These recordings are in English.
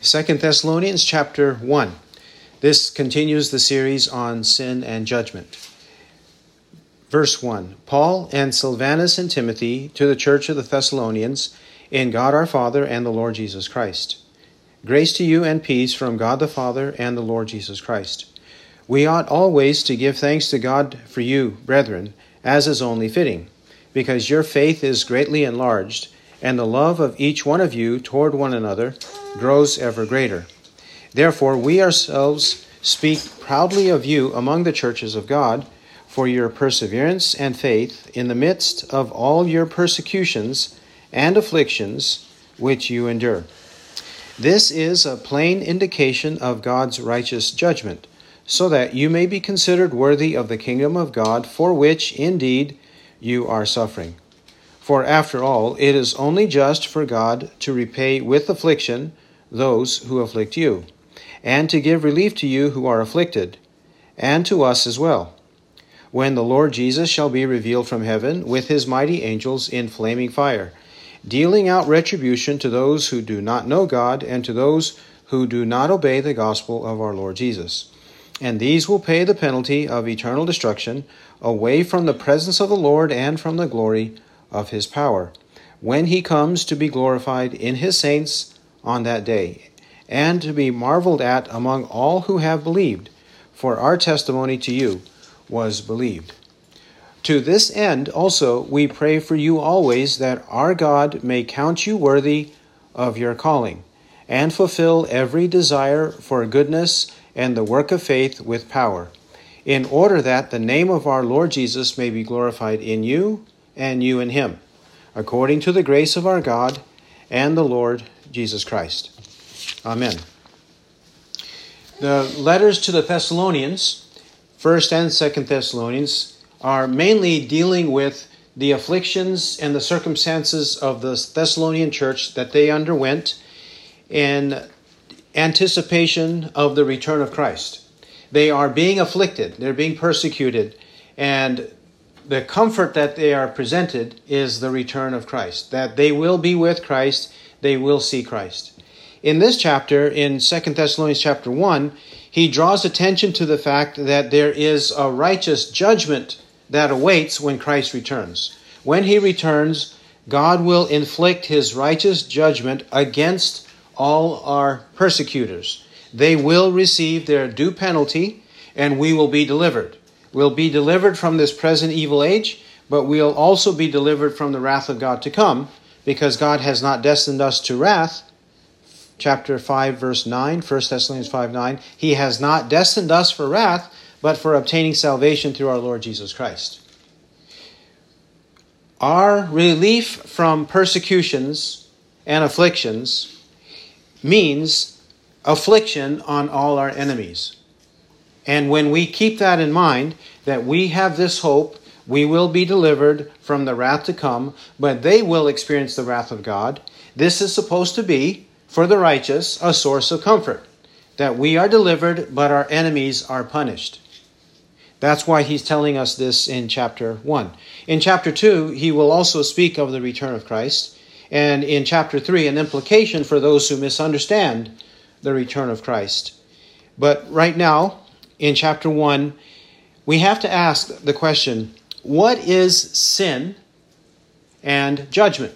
Second Thessalonians chapter 1. This continues the series on sin and judgment. Verse 1 Paul and Silvanus and Timothy to the church of the Thessalonians, in God our Father and the Lord Jesus Christ. Grace to you and peace from God the Father and the Lord Jesus Christ. We ought always to give thanks to God for you, brethren, as is only fitting, because your faith is greatly enlarged, and the love of each one of you toward one another grows ever greater. Therefore, we ourselves speak proudly of you among the churches of God for your perseverance and faith in the midst of all your persecutions and afflictions which you endure. This is a plain indication of God's righteous judgment, so that you may be considered worthy of the kingdom of God, for which, indeed, you are suffering. For after all, it is only just for God to repay with affliction those who afflict you, and to give relief to you who are afflicted, and to us as well, when the Lord Jesus shall be revealed from heaven with his mighty angels in flaming fire, dealing out retribution to those who do not know God and to those who do not obey the gospel of our Lord Jesus. And these will pay the penalty of eternal destruction away from the presence of the Lord and from the glory of his power, when he comes to be glorified in his saints on that day, and to be marveled at among all who have believed, for our testimony to you was believed. To this end also we pray for you always that our God may count you worthy of your calling, and fulfill every desire for goodness and the work of faith with power, in order that the name of our Lord Jesus may be glorified in you and you in him, according to the grace of our God and the Lord Jesus Christ. Amen. The letters to the Thessalonians, 1st and 2nd Thessalonians, are mainly dealing with the afflictions and the circumstances of the Thessalonian church that they underwent in anticipation of the return of Christ. They are being afflicted, they're being persecuted, and the comfort that they are presented is the return of Christ, that they will be with Christ, they will see Christ. In this chapter, in 2 Thessalonians chapter 1, he draws attention to the fact that there is a righteous judgment that awaits when Christ returns. When he returns, God will inflict his righteous judgment against all our persecutors. They will receive their due penalty, and we will be delivered. We'll be delivered from this present evil age, but we'll also be delivered from the wrath of God to come, because God has not destined us to wrath. Chapter 5, verse 9, 1 Thessalonians 5 9. He has not destined us for wrath, but for obtaining salvation through our Lord Jesus Christ. Our relief from persecutions and afflictions means affliction on all our enemies. And when we keep that in mind, that we have this hope, we will be delivered from the wrath to come, but they will experience the wrath of God. This is supposed to be, for the righteous, a source of comfort. That we are delivered, but our enemies are punished. That's why he's telling us this in chapter 1. In chapter 2, he will also speak of the return of Christ. And in chapter 3, an implication for those who misunderstand the return of Christ. But right now, in chapter 1, we have to ask the question what is sin and judgment?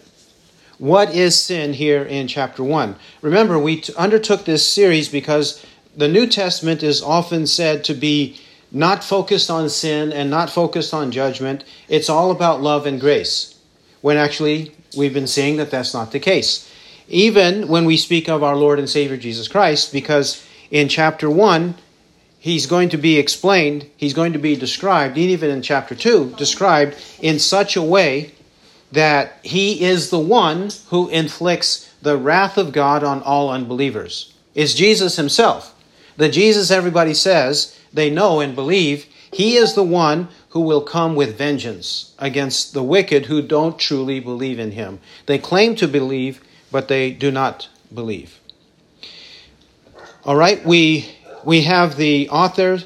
What is sin here in chapter 1? Remember, we t- undertook this series because the New Testament is often said to be not focused on sin and not focused on judgment. It's all about love and grace. When actually, we've been seeing that that's not the case. Even when we speak of our Lord and Savior Jesus Christ, because in chapter 1, he's going to be explained, he's going to be described, even in chapter 2, described in such a way that he is the one who inflicts the wrath of God on all unbelievers. Is Jesus himself. The Jesus everybody says they know and believe, he is the one who will come with vengeance against the wicked who don't truly believe in him. They claim to believe, but they do not believe. All right, we we have the author,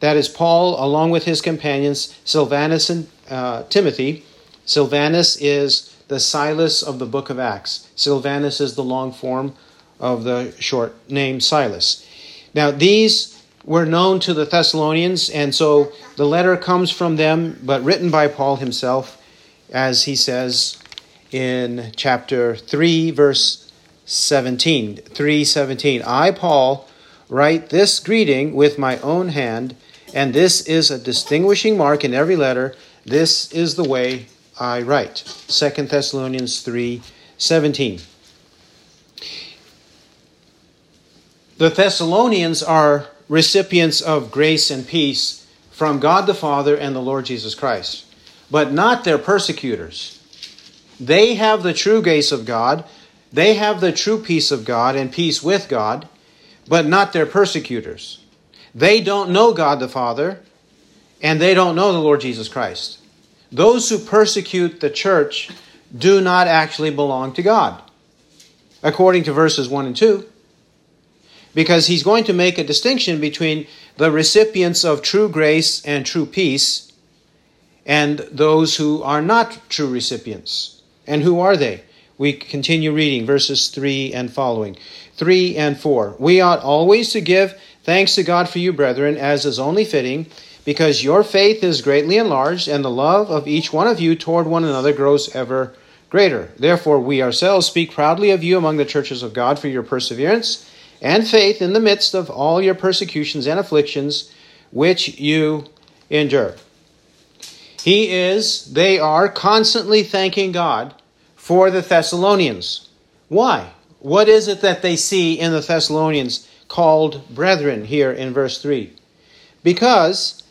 that is Paul, along with his companions, Silvanus and uh, Timothy. Silvanus is the Silas of the book of Acts. Silvanus is the long form of the short name Silas. Now, these were known to the Thessalonians, and so the letter comes from them, but written by Paul himself, as he says in chapter 3, verse 17. 317. I, Paul, write this greeting with my own hand, and this is a distinguishing mark in every letter. This is the way I write. 2 Thessalonians 3 17. The Thessalonians are recipients of grace and peace from God the Father and the Lord Jesus Christ, but not their persecutors. They have the true grace of God, they have the true peace of God and peace with God, but not their persecutors. They don't know God the Father, and they don't know the Lord Jesus Christ. Those who persecute the church do not actually belong to God, according to verses 1 and 2. Because he's going to make a distinction between the recipients of true grace and true peace and those who are not true recipients. And who are they? We continue reading verses 3 and following. 3 and 4. We ought always to give thanks to God for you, brethren, as is only fitting, because your faith is greatly enlarged, and the love of each one of you toward one another grows ever greater. Therefore, we ourselves speak proudly of you among the churches of God for your perseverance and faith in the midst of all your persecutions and afflictions which you endure. He is, they are constantly thanking God for the Thessalonians. Why? What is it that they see in the Thessalonians called brethren here in verse 3? Because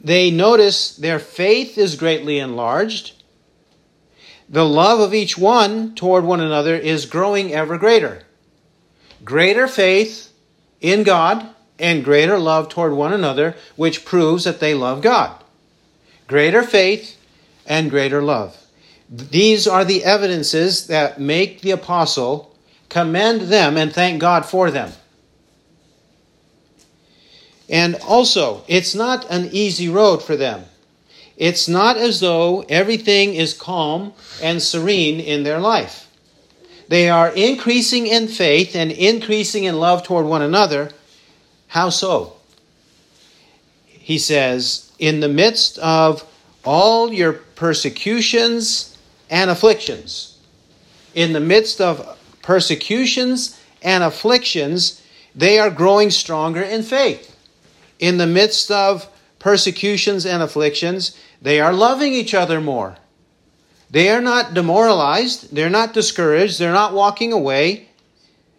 they notice their faith is greatly enlarged. The love of each one toward one another is growing ever greater. Greater faith in God and greater love toward one another, which proves that they love God. Greater faith and greater love. These are the evidences that make the apostle commend them and thank God for them. And also, it's not an easy road for them. It's not as though everything is calm and serene in their life. They are increasing in faith and increasing in love toward one another. How so? He says, in the midst of all your persecutions and afflictions. In the midst of persecutions and afflictions, they are growing stronger in faith. In the midst of persecutions and afflictions, they are loving each other more. They are not demoralized, they're not discouraged, they're not walking away,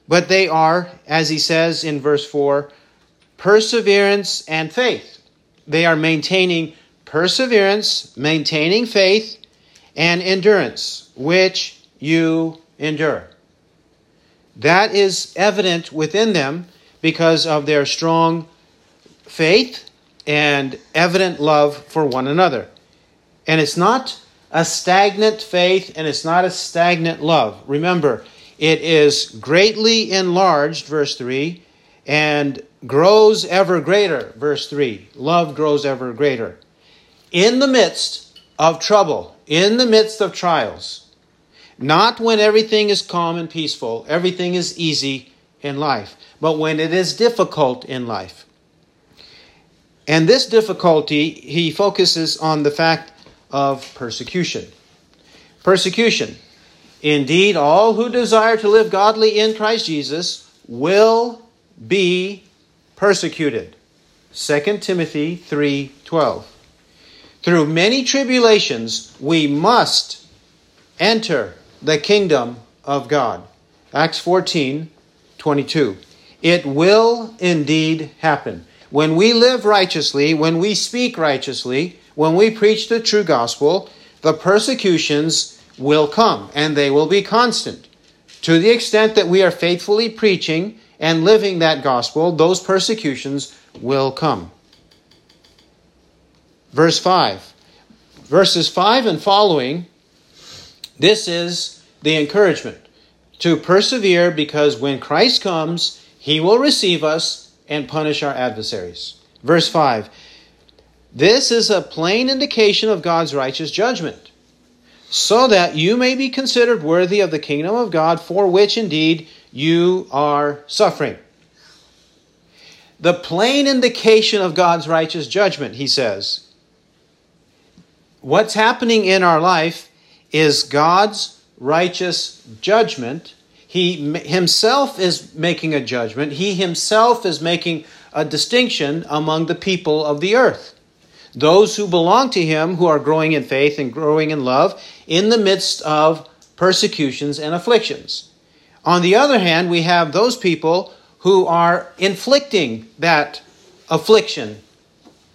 but they are, as he says in verse 4, perseverance and faith. They are maintaining perseverance, maintaining faith, and endurance, which you endure. That is evident within them because of their strong faith and evident love for one another. And it's not a stagnant faith and it's not a stagnant love. Remember, it is greatly enlarged, verse 3, and grows ever greater, verse 3. Love grows ever greater. In the midst of trouble, in the midst of trials. Not when everything is calm and peaceful, everything is easy in life, but when it is difficult in life. And this difficulty, he focuses on the fact of persecution. Persecution. Indeed, all who desire to live godly in Christ Jesus will be persecuted. 2 Timothy 3:12. Through many tribulations, we must enter the kingdom of God. Acts 14 22. It will indeed happen. When we live righteously, when we speak righteously, when we preach the true gospel, the persecutions will come and they will be constant. To the extent that we are faithfully preaching and living that gospel, those persecutions will come. Verse 5. Verses 5 and following, this is the encouragement to persevere because when Christ comes, he will receive us and punish our adversaries. Verse 5 This is a plain indication of God's righteous judgment, so that you may be considered worthy of the kingdom of God, for which indeed you are suffering. The plain indication of God's righteous judgment, he says. What's happening in our life is God's righteous judgment. He himself is making a judgment. He himself is making a distinction among the people of the earth. Those who belong to him, who are growing in faith and growing in love, in the midst of persecutions and afflictions. On the other hand, we have those people who are inflicting that affliction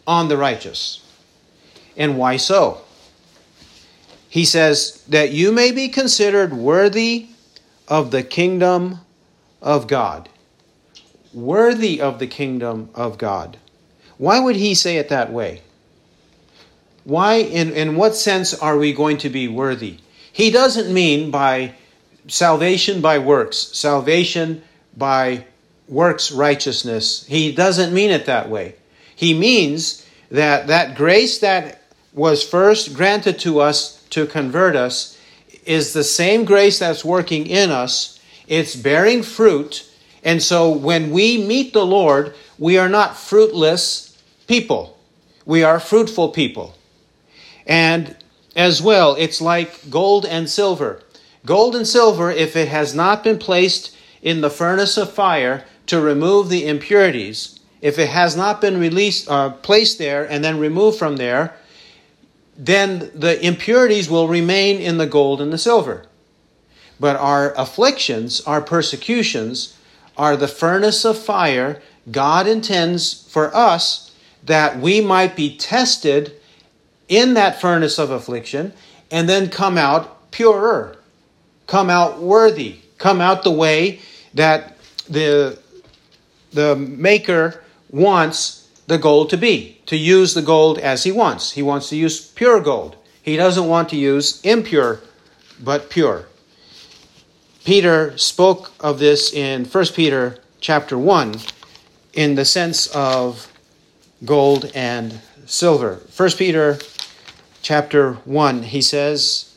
on the righteous. And why so? He says that you may be considered worthy of the kingdom of God. Worthy of the kingdom of God. Why would he say it that way? Why, in, in what sense are we going to be worthy? He doesn't mean by salvation by works, salvation by works righteousness. He doesn't mean it that way. He means that that grace that was first granted to us to convert us is the same grace that's working in us. It's bearing fruit. And so when we meet the Lord, we are not fruitless people. We are fruitful people. And as well, it's like gold and silver. Gold and silver, if it has not been placed in the furnace of fire to remove the impurities, if it has not been released, uh, placed there and then removed from there, then the impurities will remain in the gold and the silver. But our afflictions, our persecutions, are the furnace of fire God intends for us that we might be tested in that furnace of affliction and then come out purer, come out worthy, come out the way that the, the maker wants the gold to be, to use the gold as he wants. He wants to use pure gold. He doesn't want to use impure, but pure. Peter spoke of this in 1 Peter chapter 1 in the sense of gold and silver. 1 Peter chapter 1, he says,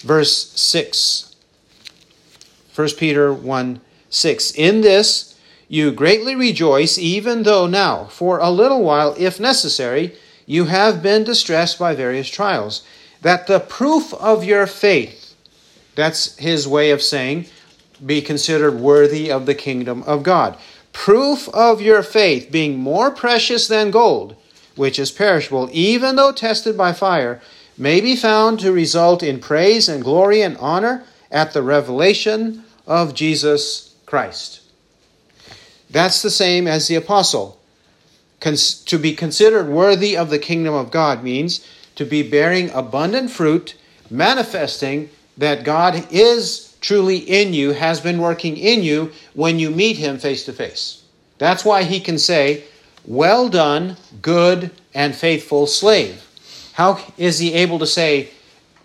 verse 6. 1 Peter 1 6. In this you greatly rejoice, even though now, for a little while, if necessary, you have been distressed by various trials, that the proof of your faith, that's his way of saying, be considered worthy of the kingdom of God. Proof of your faith being more precious than gold which is perishable, even though tested by fire, may be found to result in praise and glory and honor at the revelation of Jesus Christ. That's the same as the apostle. to be considered worthy of the kingdom of God means to be bearing abundant fruit, manifesting that God is truly in you, has been working in you when you meet Him face to face. That's why He can say, well done, good and faithful slave. How is he able to say,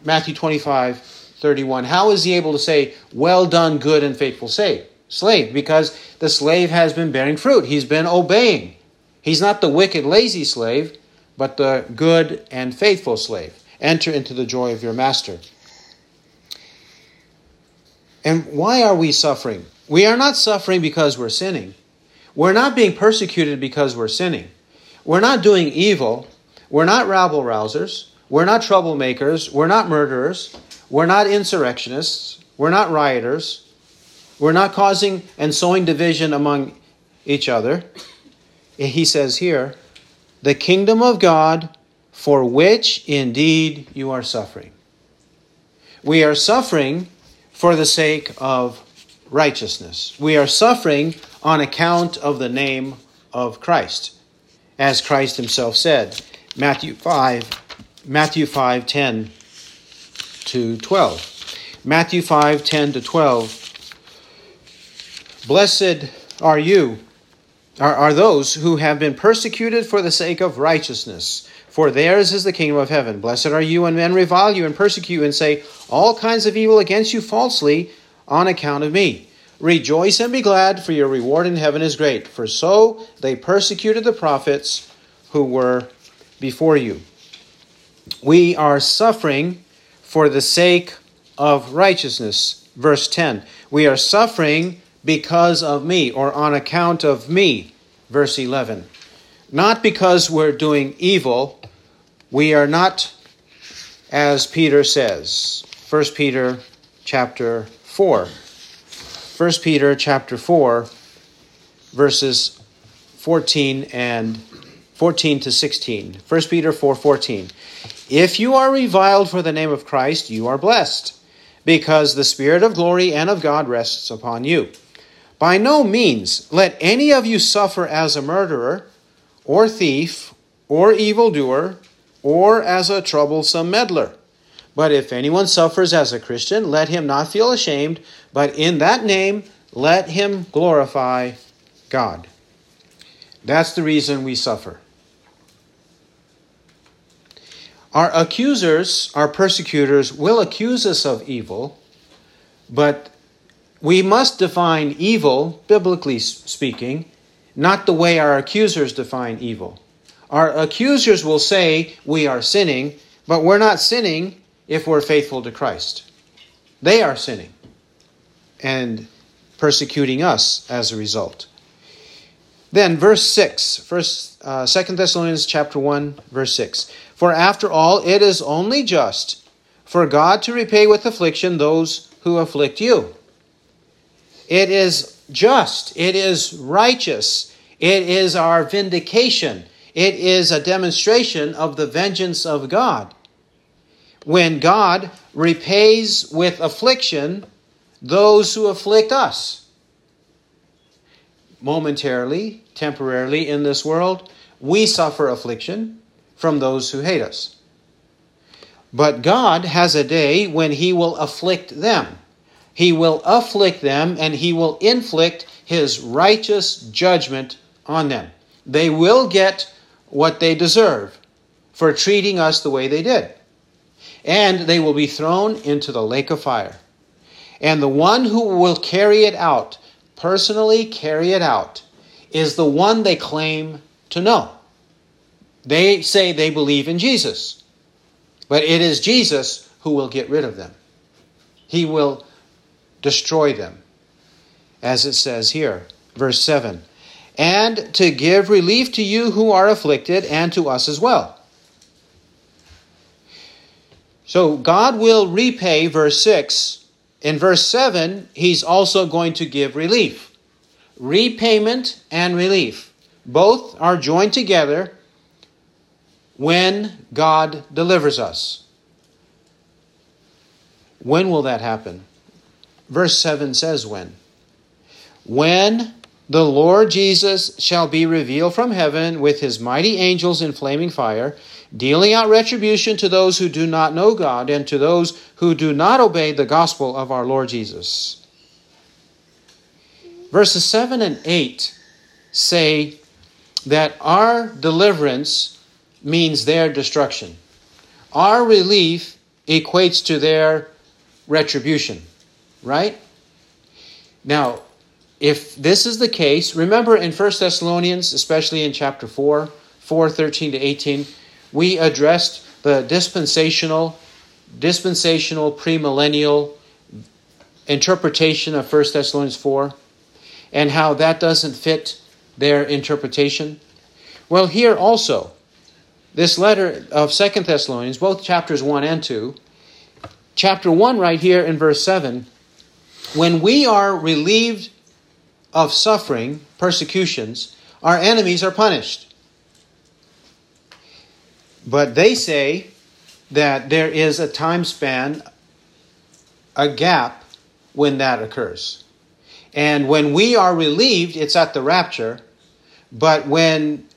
Matthew 25, 31, how is he able to say, Well done, good and faithful slave? Slave, because the slave has been bearing fruit. He's been obeying. He's not the wicked, lazy slave, but the good and faithful slave. Enter into the joy of your master. And why are we suffering? We are not suffering because we're sinning. We're not being persecuted because we're sinning. We're not doing evil. We're not rabble rousers. We're not troublemakers. We're not murderers. We're not insurrectionists. We're not rioters. We're not causing and sowing division among each other. He says here, the kingdom of God for which indeed you are suffering. We are suffering for the sake of righteousness. We are suffering on account of the name of Christ. As Christ himself said, Matthew 5, Matthew 5, 10 to 12. Matthew 5, 10 to 12. Blessed are you, are, are those who have been persecuted for the sake of righteousness, for theirs is the kingdom of heaven. Blessed are you when men revile you and persecute you and say all kinds of evil against you falsely on account of me. Rejoice and be glad, for your reward in heaven is great. For so they persecuted the prophets who were before you. We are suffering for the sake of righteousness. Verse 10 We are suffering because of me or on account of me. Verse 11. Not because we're doing evil. We are not, as Peter says. 1 Peter chapter 4. 1 Peter chapter 4, verses 14 and 14 to 16. 1 Peter 4 14. If you are reviled for the name of Christ, you are blessed, because the Spirit of glory and of God rests upon you. By no means let any of you suffer as a murderer, or thief, or evildoer, or as a troublesome meddler. But if anyone suffers as a Christian, let him not feel ashamed, but in that name let him glorify God. That's the reason we suffer. Our accusers, our persecutors, will accuse us of evil, but we must define evil, biblically speaking, not the way our accusers define evil. Our accusers will say we are sinning, but we're not sinning if we're faithful to Christ. They are sinning and persecuting us as a result. Then verse 6, first, uh, 2 Thessalonians chapter 1, verse 6. For after all, it is only just for God to repay with affliction those who afflict you. It is just, it is righteous, it is our vindication, it is a demonstration of the vengeance of God. When God repays with affliction those who afflict us. Momentarily, temporarily in this world, we suffer affliction from those who hate us. But God has a day when He will afflict them. He will afflict them and He will inflict His righteous judgment on them. They will get what they deserve for treating us the way they did. And they will be thrown into the lake of fire. And the one who will carry it out, personally carry it out, is the one they claim to know. They say they believe in Jesus, but it is Jesus who will get rid of them. He will destroy them, as it says here, verse 7 and to give relief to you who are afflicted and to us as well. So God will repay, verse 6. In verse 7, he's also going to give relief. Repayment and relief. Both are joined together when God delivers us. When will that happen? Verse 7 says when. When the Lord Jesus shall be revealed from heaven with his mighty angels in flaming fire, dealing out retribution to those who do not know God and to those who do not obey the gospel of our Lord Jesus. Verses 7 and 8 say that our deliverance means their destruction. Our relief equates to their retribution, right? Now, if this is the case, remember in 1 Thessalonians, especially in chapter 4, 4 13 to 18, we addressed the dispensational, dispensational premillennial interpretation of 1 Thessalonians 4 and how that doesn't fit their interpretation. Well, here also, this letter of Second Thessalonians, both chapters 1 and 2, chapter 1 right here in verse 7, when we are relieved of suffering, persecutions, our enemies are punished. But they say that there is a time span, a gap when that occurs. And when we are relieved, it's at the rapture. But when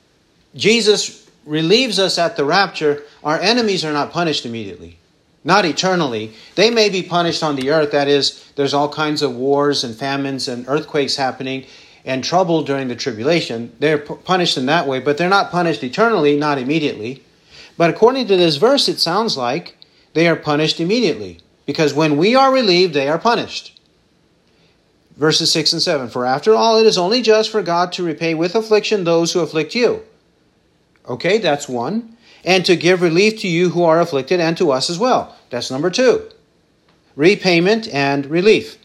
Jesus relieves us at the rapture, our enemies are not punished immediately, not eternally. They may be punished on the earth, that is, there's all kinds of wars and famines and earthquakes happening and trouble during the tribulation. They're punished in that way, but they're not punished eternally, not immediately. But according to this verse, it sounds like they are punished immediately, because when we are relieved, they are punished. Verses 6 and 7 For after all, it is only just for God to repay with affliction those who afflict you Okay, that's one. And to give relief to you who are afflicted and to us as well. That's number two. Repayment and relief.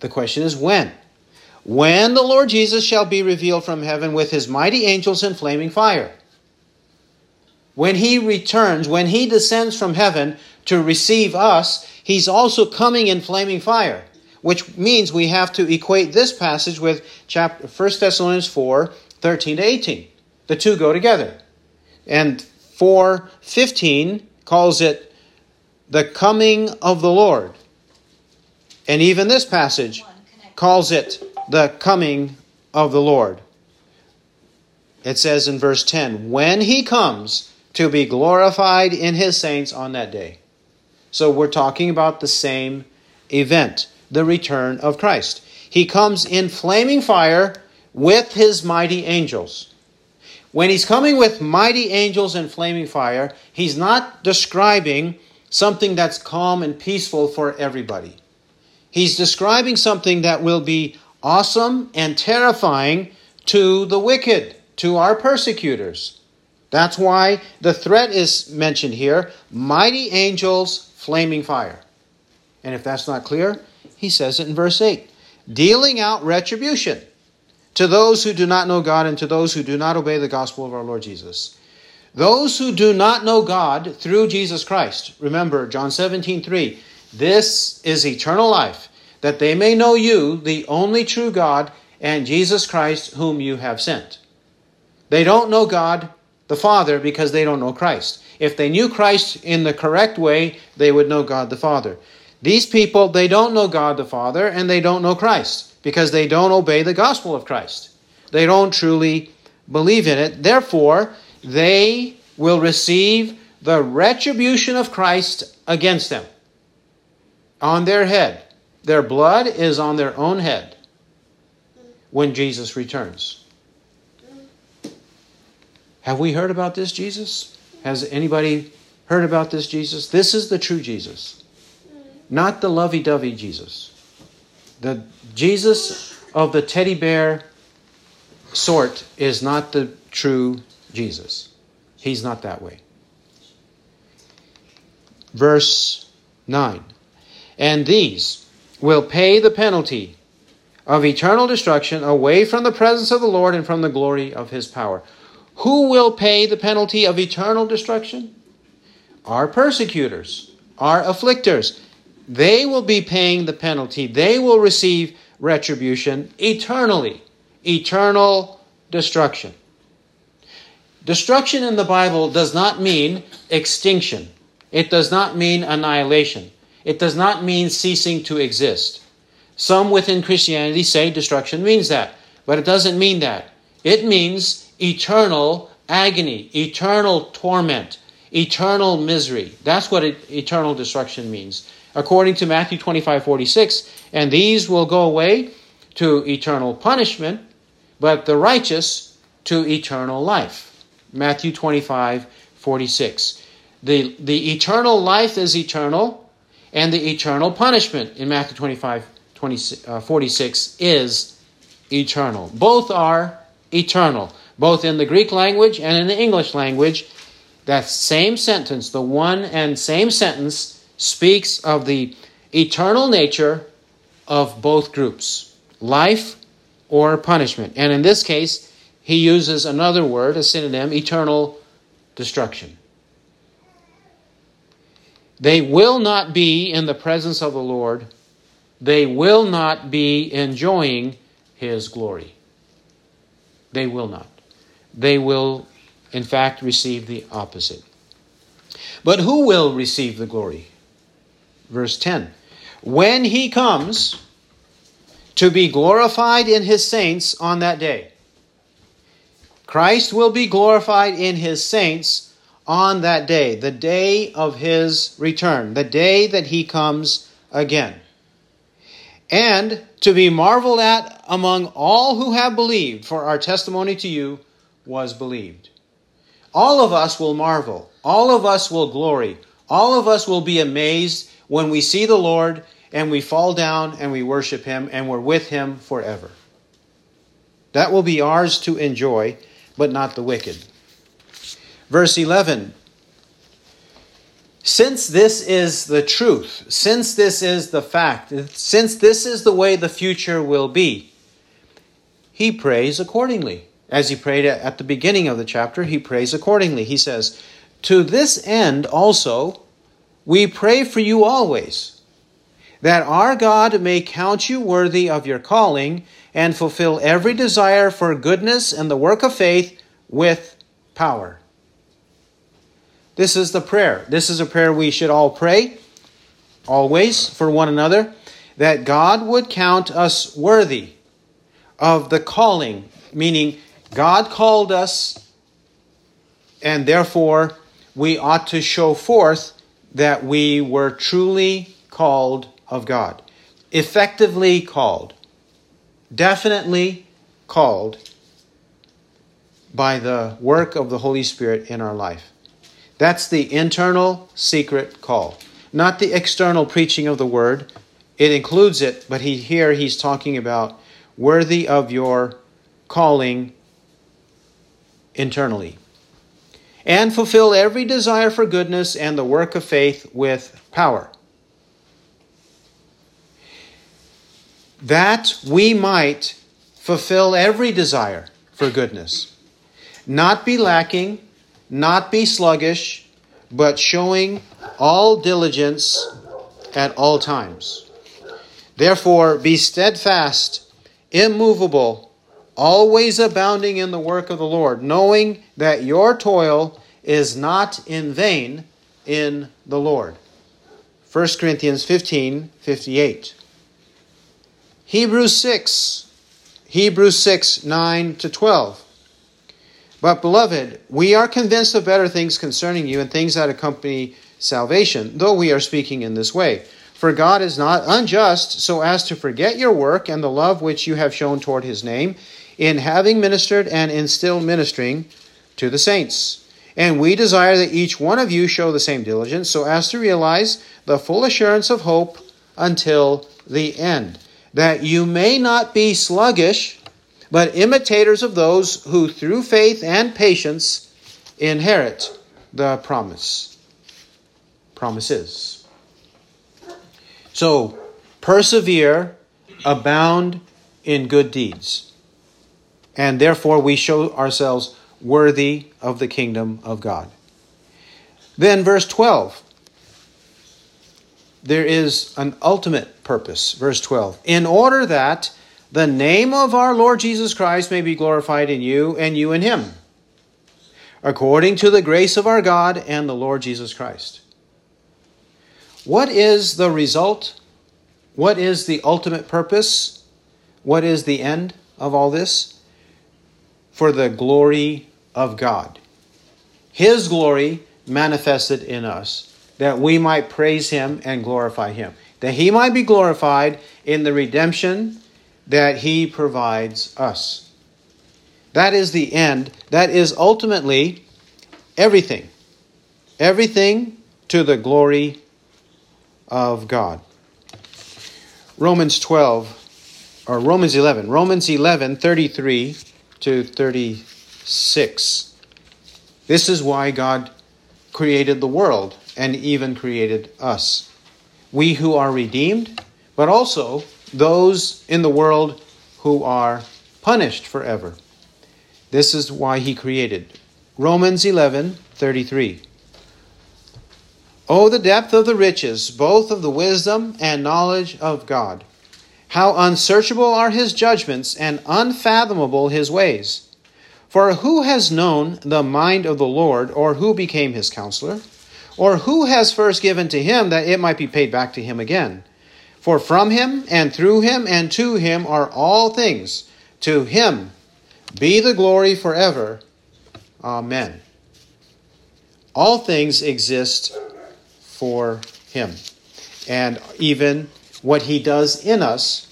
The question is when? when the Lord Jesus shall be revealed from heaven with his mighty angels in flaming fire. When he returns, when he descends from heaven to receive us, he's also coming in flaming fire, which means we have to equate this passage with chapter 1 Thessalonians 4 13 to 18. The two go together. And 415 calls it the coming of the Lord. And even this passage calls it the coming of the Lord. It says in verse 10 when he comes to be glorified in his saints on that day. So we're talking about the same event, the return of Christ. He comes in flaming fire with his mighty angels. When he's coming with mighty angels and flaming fire, he's not describing something that's calm and peaceful for everybody. He's describing something that will be awesome and terrifying to the wicked, to our persecutors. That's why the threat is mentioned here mighty angels, flaming fire. And if that's not clear, he says it in verse 8 dealing out retribution to those who do not know God and to those who do not obey the gospel of our Lord Jesus. Those who do not know God through Jesus Christ. Remember, John 17, 3. This is eternal life, that they may know you, the only true God, and Jesus Christ, whom you have sent. They don't know God the Father because they don't know Christ. If they knew Christ in the correct way, they would know God the Father. These people, they don't know God the Father and they don't know Christ because they don't obey the gospel of Christ. They don't truly believe in it. Therefore, they will receive the retribution of Christ against them on their head. Their blood is on their own head when Jesus returns. Have we heard about this Jesus? Has anybody heard about this Jesus? This is the true Jesus, not the lovey dovey Jesus. The Jesus of the teddy bear sort is not the true Jesus. He's not that way. Verse 9 And these will pay the penalty of eternal destruction away from the presence of the Lord and from the glory of his power. Who will pay the penalty of eternal destruction? Our persecutors, our afflictors. They will be paying the penalty. They will receive retribution eternally. Eternal destruction. Destruction in the Bible does not mean extinction. It does not mean annihilation. It does not mean ceasing to exist. Some within Christianity say destruction means that, but it doesn't mean that. It means eternal agony, eternal torment, eternal misery. That's what it, eternal destruction means according to Matthew 25 46. And these will go away to eternal punishment, but the righteous to eternal life. Matthew 25 46. The, the eternal life is eternal, and the eternal punishment in Matthew 25 20, uh, 46 is eternal. Both are eternal, both in the Greek language and in the English language. That same sentence, the one and same sentence, speaks of the eternal nature of both groups life or punishment. And in this case, he uses another word, a synonym, eternal destruction. They will not be in the presence of the Lord. They will not be enjoying his glory. They will not. They will, in fact, receive the opposite. But who will receive the glory? verse 10. When he comes to be glorified in his saints on that day. Christ will be glorified in his saints on that day, the day of his return, the day that he comes again. And to be marveled at among all who have believed, for our testimony to you was believed. All of us will marvel. All of us will glory. All of us will be amazed when we see the Lord and we fall down and we worship Him and we're with Him forever. That will be ours to enjoy, but not the wicked. Verse 11 Since this is the truth, since this is the fact, since this is the way the future will be, he prays accordingly. As he prayed at the beginning of the chapter, he prays accordingly. He says, To this end also we pray for you always, that our God may count you worthy of your calling and fulfill every desire for goodness and the work of faith with power. This is the prayer. This is a prayer we should all pray always for one another that God would count us worthy of the calling, meaning God called us, and therefore we ought to show forth that we were truly called of God, effectively called, definitely called by the work of the Holy Spirit in our life. That's the internal secret call, not the external preaching of the word. It includes it, but he, here he's talking about worthy of your calling internally. And fulfill every desire for goodness and the work of faith with power. That we might fulfill every desire for goodness, not be lacking, not be sluggish, but showing all diligence at all times. Therefore, be steadfast immovable, always abounding in the work of the Lord, knowing that your toil is not in vain in the Lord. 1 Corinthians 15 58. Hebrews 6, Hebrews 6 9 to 12. But, beloved, we are convinced of better things concerning you and things that accompany salvation, though we are speaking in this way. For God is not unjust so as to forget your work and the love which you have shown toward his name in having ministered and in still ministering to the saints. And we desire that each one of you show the same diligence so as to realize the full assurance of hope until the end, that you may not be sluggish, but imitators of those who through faith and patience inherit the promise. Promises. So, persevere, abound in good deeds. And therefore, we show ourselves worthy of the kingdom of God. Then, verse 12. There is an ultimate purpose. Verse 12. In order that the name of our Lord Jesus Christ may be glorified in you and you in him, according to the grace of our God and the Lord Jesus Christ. What is the result? What is the ultimate purpose? What is the end of all this? For the glory of God. His glory manifested in us, that we might praise Him and glorify Him. That He might be glorified in the redemption that He provides us. That is the end. That is ultimately everything. Everything to the glory of God. Romans 12, or Romans 11, Romans 11, 33 to 36. This is why God created the world and even created us. We who are redeemed, but also those in the world who are punished forever. This is why he created. Romans 11, 33. Oh, the depth of the riches, both of the wisdom and knowledge of God! How unsearchable are his judgments and unfathomable his ways! For who has known the mind of the Lord, or who became his counselor? Or who has first given to him that it might be paid back to him again? For from him, and through him, and to him are all things. To him be the glory forever. Amen. All things exist for Him, and even what He does in us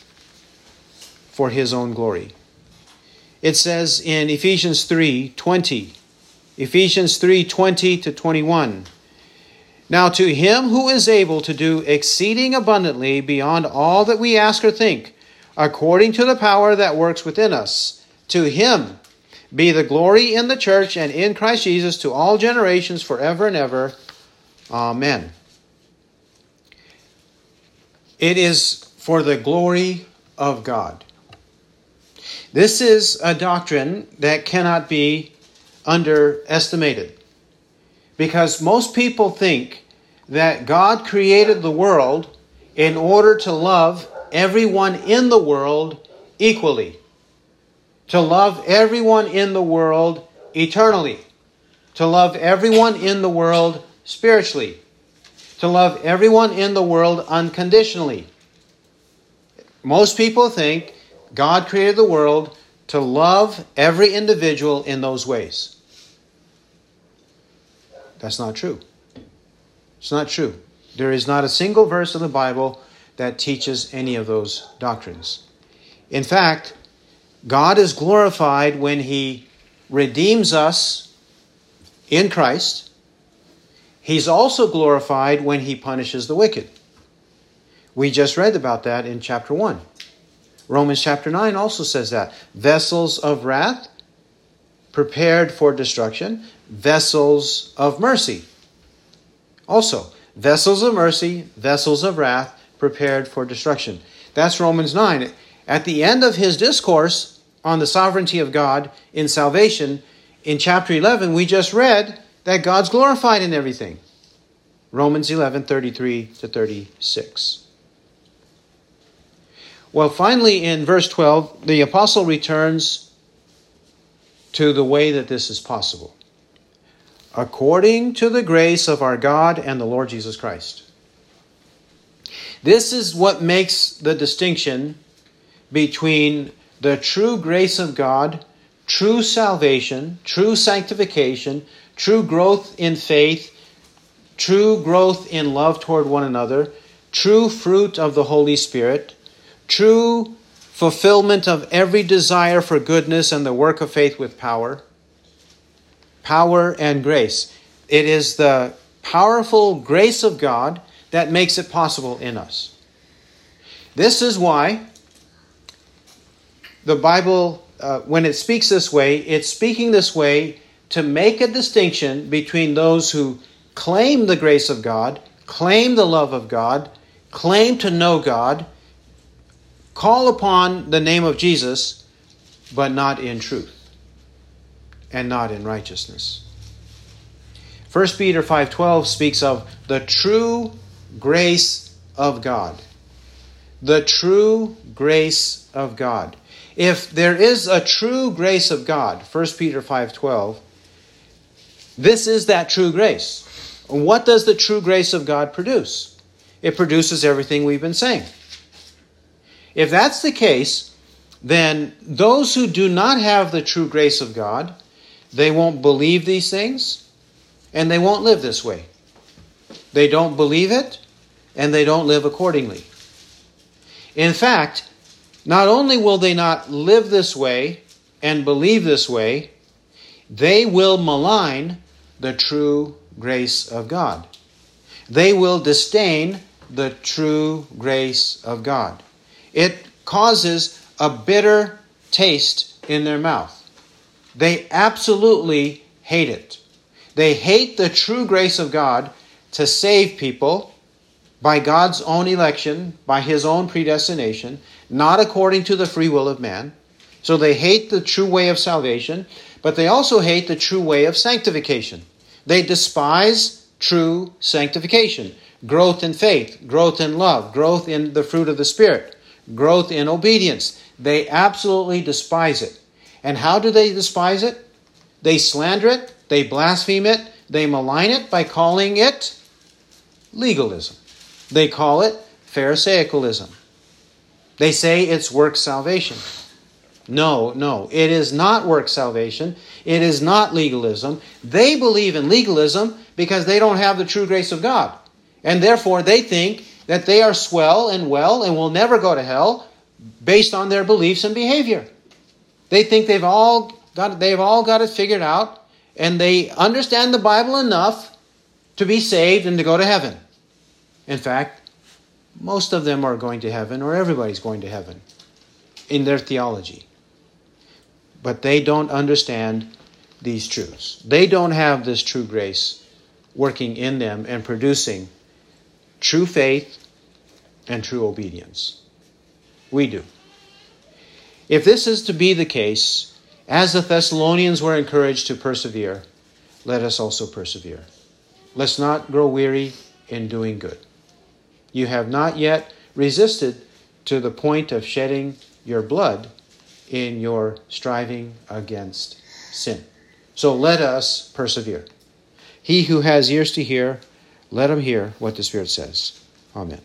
for His own glory. It says in Ephesians 3 20, Ephesians 3 20 to 21. Now, to him who is able to do exceeding abundantly beyond all that we ask or think, according to the power that works within us, to him be the glory in the church and in Christ Jesus to all generations forever and ever. Amen. It is for the glory of God. This is a doctrine that cannot be underestimated because most people think that God created the world in order to love everyone in the world equally, to love everyone in the world eternally, to love everyone in the world spiritually, to love everyone in the world unconditionally. Most people think God created the world to love every individual in those ways. That's not true. It's not true. There is not a single verse in the Bible that teaches any of those doctrines. In fact, God is glorified when He redeems us in Christ. He's also glorified when He punishes the wicked. We just read about that in chapter 1. Romans chapter 9 also says that. Vessels of wrath prepared for destruction, vessels of mercy. Also, vessels of mercy, vessels of wrath prepared for destruction. That's Romans 9. At the end of his discourse on the sovereignty of God in salvation, in chapter 11, we just read that God's glorified in everything. Romans 11, 33 to 36. Well, finally, in verse 12, the apostle returns to the way that this is possible. According to the grace of our God and the Lord Jesus Christ. This is what makes the distinction between the true grace of God, true salvation, true sanctification, true growth in faith, true growth in love toward one another, true fruit of the Holy Spirit, true fulfillment of every desire for goodness and the work of faith with power. Power and grace. It is the powerful grace of God that makes it possible in us. This is why the Bible, uh, when it speaks this way, it's speaking this way to make a distinction between those who claim the grace of God, claim the love of God, claim to know God, call upon the name of Jesus, but not in truth and not in righteousness. 1 Peter 5:12 speaks of the true grace of God. The true grace of God. If there is a true grace of God, 1 Peter 5:12, this is that true grace. What does the true grace of God produce? It produces everything we've been saying. If that's the case, then those who do not have the true grace of God, they won't believe these things and they won't live this way. They don't believe it, and they don't live accordingly. In fact, not only will they not live this way and believe this way, they will malign the true grace of God. They will disdain the true grace of God. It causes a bitter taste in their mouth. They absolutely hate it. They hate the true grace of God to save people by God's own election, by His own predestination, not according to the free will of man. So they hate the true way of salvation, but they also hate the true way of sanctification. They despise true sanctification, growth in faith, growth in love, growth in the fruit of the Spirit, growth in obedience. They absolutely despise it. And how do they despise it? They slander it, they blaspheme it, they malign it by calling it legalism. They call it Pharisaicalism. They say it's work salvation. No, no, it is not work salvation. It is not legalism. They believe in legalism because they don't have the true grace of God. And therefore, they think that they are swell and well and will never go to hell based on their beliefs and behavior. They think they've all got they've all got it figured out and they understand the Bible enough to be saved and to go to heaven. In fact, most of them are going to heaven or everybody's going to heaven in their theology. But they don't understand these truths. They don't have this true grace working in them and producing true faith and true obedience. We do. If this is to be the case, as the Thessalonians were encouraged to persevere, let us also persevere. Let's not grow weary in doing good. You have not yet resisted to the point of shedding your blood in your striving against sin. So let us persevere. He who has ears to hear, let him hear what the Spirit says. Amen.